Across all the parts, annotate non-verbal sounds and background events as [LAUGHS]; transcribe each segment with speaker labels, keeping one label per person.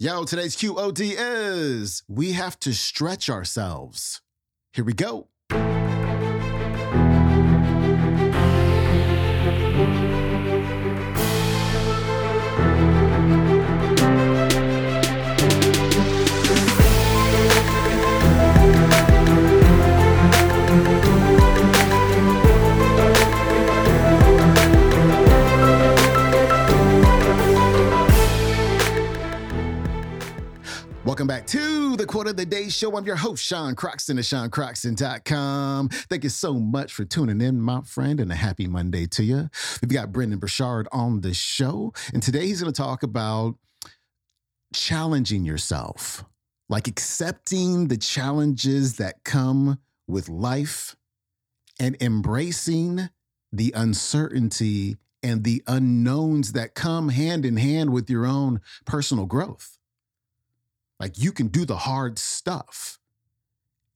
Speaker 1: Yo, today's QOD is we have to stretch ourselves. Here we go. Welcome back to the Quote of the Day Show. I'm your host, Sean Croxton of SeanCroxton.com. Thank you so much for tuning in, my friend, and a happy Monday to you. We've got Brendon Burchard on the show, and today he's going to talk about challenging yourself, like accepting the challenges that come with life and embracing the uncertainty and the unknowns that come hand in hand with your own personal growth. Like you can do the hard stuff.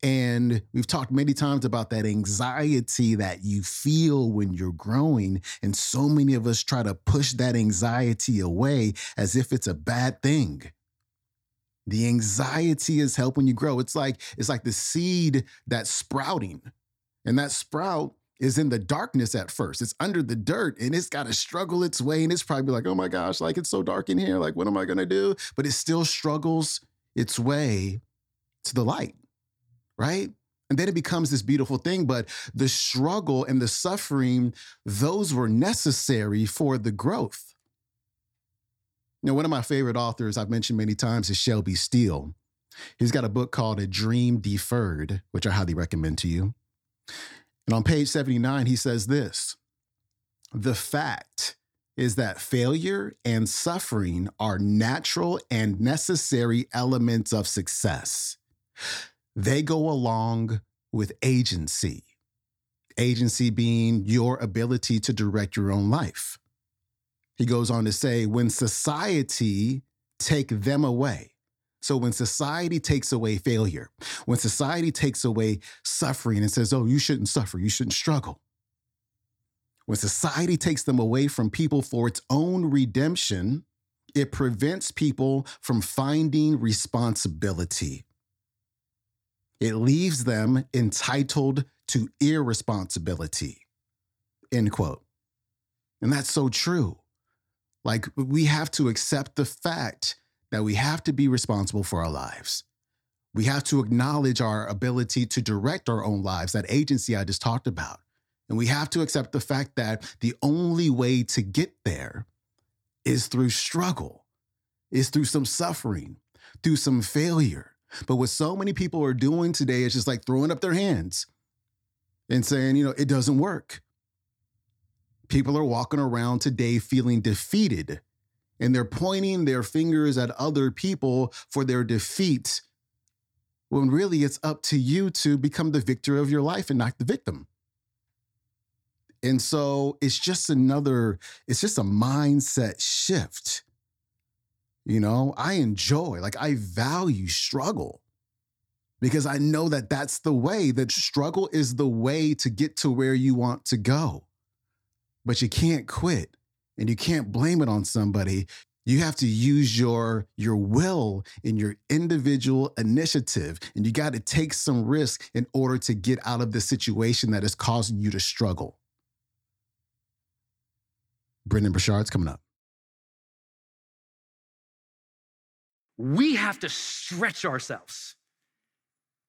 Speaker 1: And we've talked many times about that anxiety that you feel when you're growing. And so many of us try to push that anxiety away as if it's a bad thing. The anxiety is helping you grow. It's like it's like the seed that's sprouting. And that sprout is in the darkness at first. It's under the dirt and it's got to struggle its way. And it's probably like, oh my gosh, like it's so dark in here. Like, what am I going to do? But it still struggles its way to the light, right? And then it becomes this beautiful thing. But the struggle and the suffering, those were necessary for the growth. You know, one of my favorite authors I've mentioned many times is Shelby Steele. He's got a book called A Dream Deferred, which I highly recommend to you. And on page 79, he says this The fact is that failure and suffering are natural and necessary elements of success. They go along with agency, agency being your ability to direct your own life. He goes on to say, when society take them away, so when society takes away failure, when society takes away suffering and says, oh, you shouldn't suffer, you shouldn't struggle, when society takes them away from people for its own redemption, it prevents people from finding responsibility. It leaves them entitled to irresponsibility. End quote. And that's so true. Like, we have to accept the fact that we have to be responsible for our lives. We have to acknowledge our ability to direct our own lives, that agency I just talked about. And we have to accept the fact that the only way to get there is through struggle, is through some suffering, through some failure. But what so many people are doing today is just like throwing up their hands and saying, you know, it doesn't work. People are walking around today feeling defeated and they're pointing their fingers at other people for their defeat when really it's up to you to become the victor of your life and not the victim. And so it's just another, it's just a mindset shift. You know, I enjoy, like, I value struggle because I know that that's the way, that struggle is the way to get to where you want to go. But you can't quit and you can't blame it on somebody. You have to use your your will and your individual initiative and you got to take some risk in order to get out of the situation that is causing you to struggle. Brendon Burchard's coming up.
Speaker 2: We have to stretch ourselves.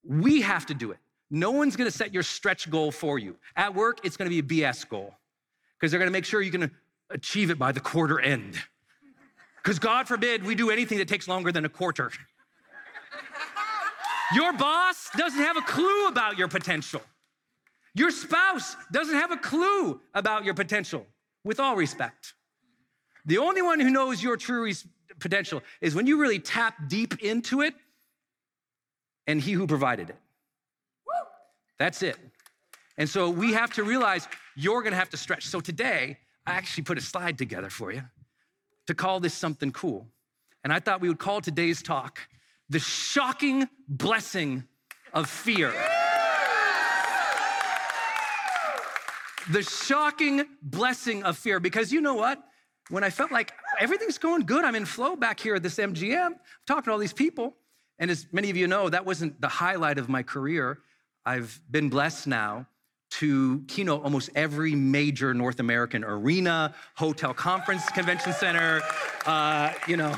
Speaker 2: We have to do it. No one's gonna set your stretch goal for you. At work, it's gonna be a BS goal because they're gonna make sure you're gonna achieve it by the quarter end. Because God forbid we do anything that takes longer than a quarter. Your boss doesn't have a clue about your potential. Your spouse doesn't have a clue about your potential with all respect. The only one who knows your true res- potential is when you really tap deep into it and he who provided it. That's it. And so we have to realize you're gonna have to stretch. So today, I actually put a slide together for you to call this something cool. And I thought we would call today's talk the shocking blessing of fear. The shocking blessing of fear. Because you know what? When I felt like everything's going good. I'm in flow back here at this MGM. I'm talking to all these people. And as many of you know, that wasn't the highlight of my career. I've been blessed now to keynote almost every major North American arena, hotel conference, convention center, uh, you know,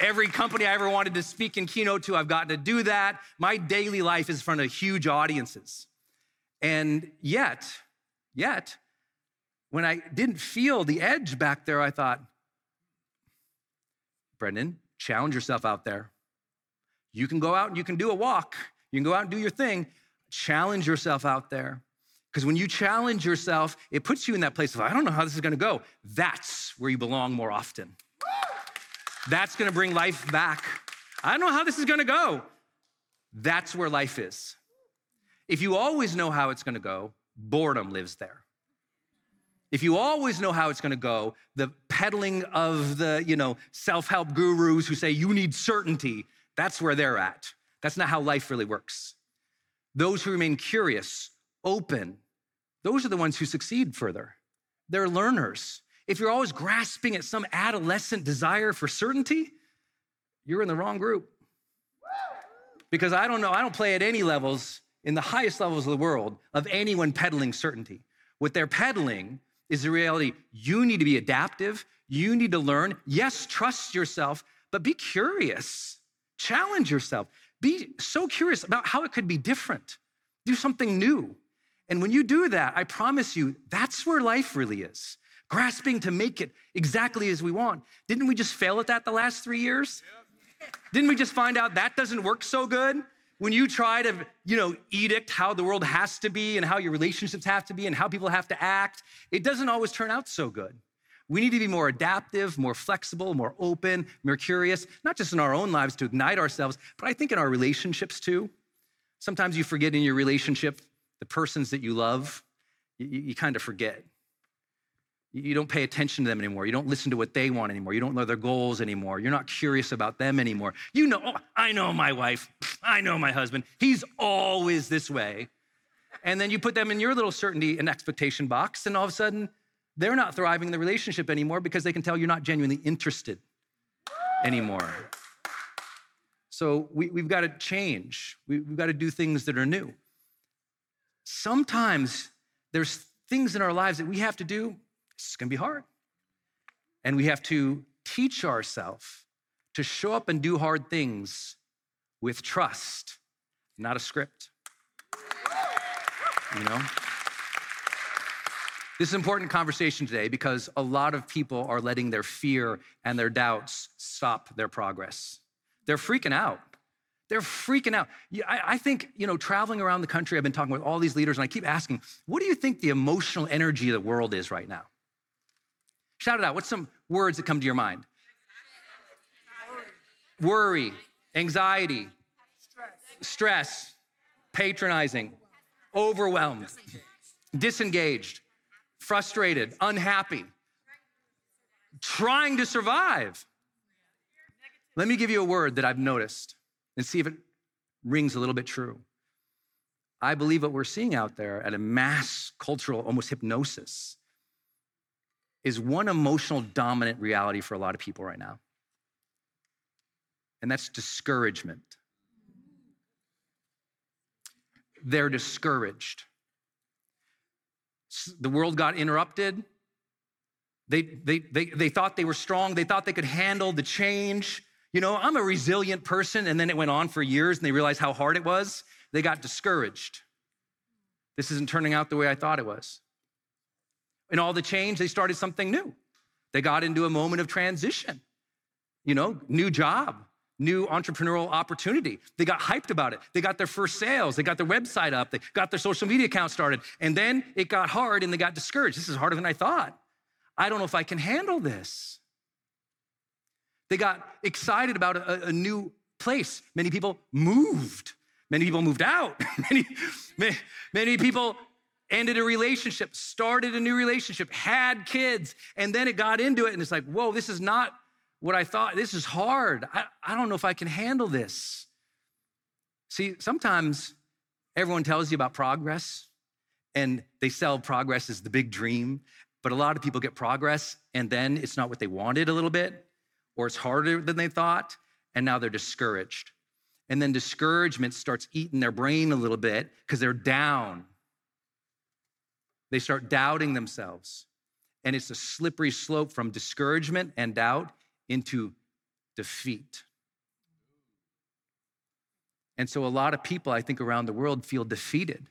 Speaker 2: every company I ever wanted to speak and keynote to, I've gotten to do that. My daily life is in front of huge audiences. And yet, yet, when I didn't feel the edge back there, I thought, Brendon, challenge yourself out there. You can go out and you can do a walk. You can go out and do your thing. Challenge yourself out there. Because when you challenge yourself, it puts you in that place of, I don't know how this is gonna go. That's where you belong more often. That's gonna bring life back. I don't know how this is gonna go. That's where life is. If you always know how it's gonna go, boredom lives there. If you always know how it's gonna go, the peddling of the, you know, self-help gurus who say you need certainty, that's where they're at. That's not how life really works. Those who remain curious, open, those are the ones who succeed further. They're learners. If you're always grasping at some adolescent desire for certainty, you're in the wrong group. Because I don't know, I don't play at any levels, in the highest levels of the world, of anyone peddling certainty. What they're peddling is the reality you need to be adaptive, you need to learn. Yes, trust yourself, but be curious, challenge yourself. Be so curious about how it could be different. Do something new. And when you do that, I promise you, that's where life really is. Grasping to make it exactly as we want. Didn't we just fail at that the last three years? Didn't we just find out that doesn't work so good? When you try to, you know, edict how the world has to be and how your relationships have to be and how people have to act, it doesn't always turn out so good. We need to be more adaptive, more flexible, more open, more curious, not just in our own lives to ignite ourselves, but I think in our relationships too. Sometimes you forget in your relationship the persons that you love, you, you kind of forget. You don't pay attention to them anymore. You don't listen to what they want anymore. You don't know their goals anymore. You're not curious about them anymore. You know, oh, I know my wife. I know my husband. He's always this way. And then you put them in your little certainty and expectation box, and all of a sudden, they're not thriving in the relationship anymore because they can tell you're not genuinely interested anymore. So we, have got to change. We, we've got to do things that are new. Sometimes there's things in our lives that we have to do it's gonna be hard. And we have to teach ourselves to show up and do hard things with trust, not a script. You know? This is an important conversation today because a lot of people are letting their fear and their doubts stop their progress. They're freaking out. They're freaking out. I, think, you know, traveling around the country, I've been talking with all these leaders, and I keep asking, what do you think the emotional energy of the world is right now? Shout it out. What's some words that come to your mind? Worry, anxiety, stress, patronizing, overwhelmed, disengaged, frustrated, unhappy, trying to survive. Let me give you a word that I've noticed and see if it rings a little bit true. I believe what we're seeing out there at a mass cultural, almost hypnosis, is one emotional dominant reality for a lot of people right now. And that's discouragement. They're discouraged. The world got interrupted. They, they, they, they thought they were strong. They thought they could handle the change. You know, I'm a resilient person. And then it went on for years and they realized how hard it was. They got discouraged. This isn't turning out the way I thought it was. In all the change, they started something new. They got into a moment of transition, you know, new job, new entrepreneurial opportunity. They got hyped about it. They got their first sales. They got their website up. They got their social media account started. And then it got hard and they got discouraged. This is harder than I thought. I don't know if I can handle this. They got excited about a, a new place. Many people moved. Many people moved out. [LAUGHS] many, many, many people ended a relationship, started a new relationship, had kids, and then it got into it, and it's like, whoa, this is not what I thought. This is hard. I, I don't know if I can handle this. See, sometimes everyone tells you about progress, and they sell progress as the big dream. But a lot of people get progress and then it's not what they wanted a little bit, or it's harder than they thought, and now they're discouraged. And then discouragement starts eating their brain a little bit because they're down. They start doubting themselves. And it's a slippery slope from discouragement and doubt into defeat. And so a lot of people, I think, around the world feel defeated.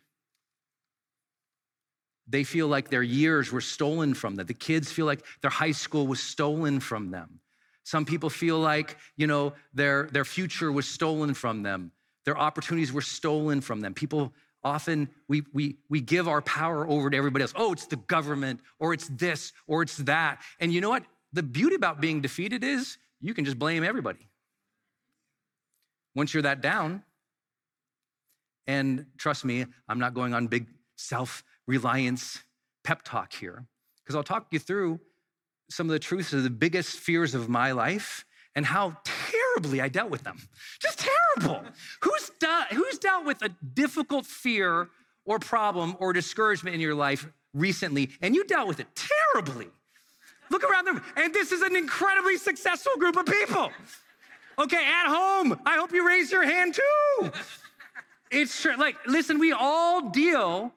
Speaker 2: They feel like their years were stolen from them. The kids feel like their high school was stolen from them. Some people feel like, you know, their, their future was stolen from them. Their opportunities were stolen from them. People often we, we, we give our power over to everybody else. Oh, it's the government, or it's this, or it's that. And you know what? The beauty about being defeated is you can just blame everybody. Once you're that down, and trust me, I'm not going on big self reliance pep talk here, because I'll talk you through some of the truths of the biggest fears of my life and how terribly I dealt with them. Just terrible. who's, de- who's dealt with a difficult fear or problem or discouragement in your life recently and you dealt with it terribly? Look around them, and this is an incredibly successful group of people. Okay, at home, I hope you raise your hand too. It's true. like, listen, we all deal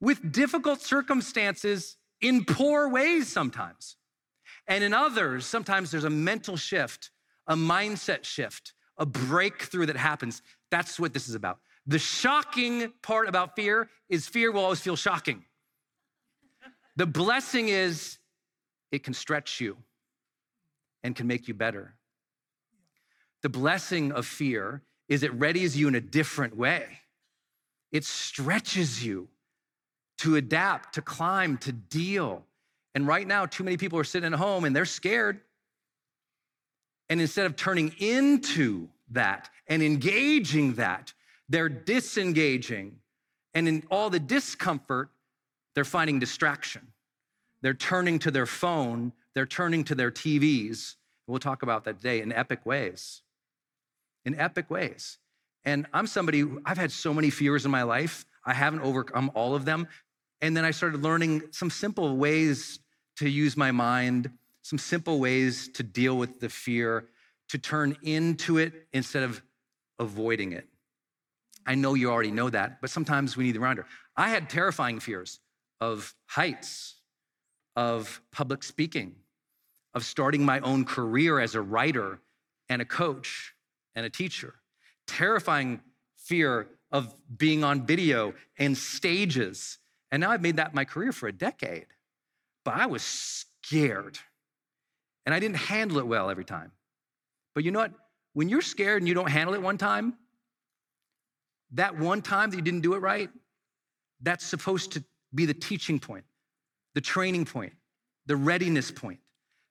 Speaker 2: with difficult circumstances in poor ways sometimes. And in others, sometimes there's a mental shift, a mindset shift, a breakthrough that happens. That's what this is about. The shocking part about fear is fear will always feel shocking. The blessing is it can stretch you and can make you better. The blessing of fear is it readies you in a different way. It stretches you to adapt, to climb, to deal. And right now, too many people are sitting at home and they're scared. And instead of turning into that and engaging that, they're disengaging. And in all the discomfort, they're finding distraction. They're turning to their phone, they're turning to their TVs. We'll talk about that today in epic ways. In epic ways. And I'm somebody, I've had so many fears in my life. I haven't overcome all of them. And then I started learning some simple ways to use my mind, some simple ways to deal with the fear, to turn into it instead of avoiding it. I know you already know that, but sometimes we need the reminder. I had terrifying fears of heights, of public speaking, of starting my own career as a writer and a coach and a teacher. Terrifying fear of being on video and stages. And now I've made that my career for a decade but I was scared. And I didn't handle it well every time. But you know what? When you're scared and you don't handle it one time, that one time that you didn't do it right, that's supposed to be the teaching point, the training point, the readiness point.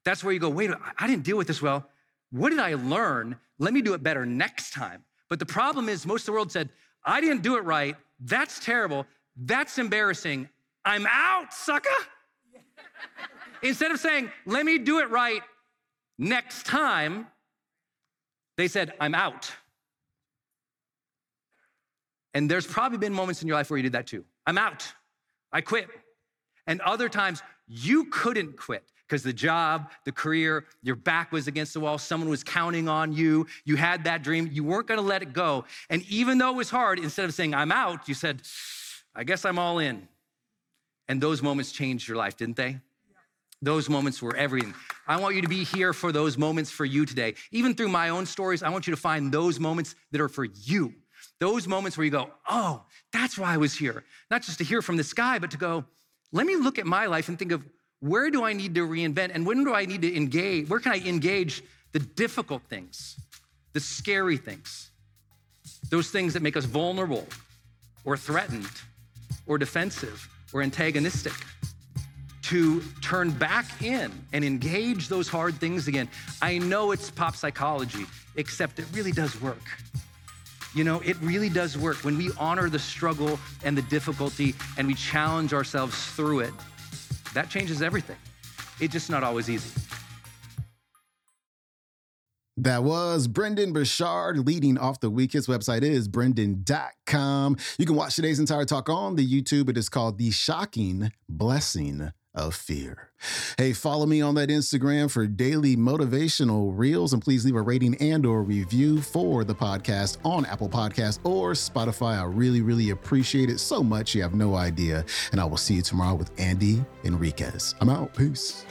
Speaker 2: That's where you go, wait, I didn't deal with this well. What did I learn? Let me do it better next time. But the problem is, most of the world said, I didn't do it right. That's terrible. That's embarrassing. I'm out, sucker. [LAUGHS] Instead of saying, let me do it right next time, they said, I'm out. And there's probably been moments in your life where you did that too. I'm out. I quit. And other times you couldn't quit because the job, the career, your back was against the wall, someone was counting on you, you had that dream, you weren't gonna let it go. And even though it was hard, instead of saying, I'm out, you said, I guess I'm all in. And those moments changed your life, didn't they? Those moments were everything. I want you to be here for those moments for you today. Even through my own stories, I want you to find those moments that are for you. Those moments where you go, oh, that's why I was here. Not just to hear from this guy, but to go, let me look at my life and think of where do I need to reinvent and when do I need to engage? Where can I engage the difficult things, the scary things, those things that make us vulnerable or threatened or defensive or antagonistic? to turn back in and engage those hard things again. I know it's pop psychology, except it really does work. You know, it really does work when we honor the struggle and the difficulty and we challenge ourselves through it. That changes everything. It's just not always easy.
Speaker 1: That was Brendon Burchard leading off the week. His website is brendon.com. You can watch today's entire talk on the YouTube. It is called The Shocking Blessing of fear. Hey, follow me on that Instagram for daily motivational reels and please leave a rating and or review for the podcast on Apple Podcast or Spotify. I really really appreciate it so much. You have no idea. And I will see you tomorrow with Andy Enriquez. I'm out. Peace.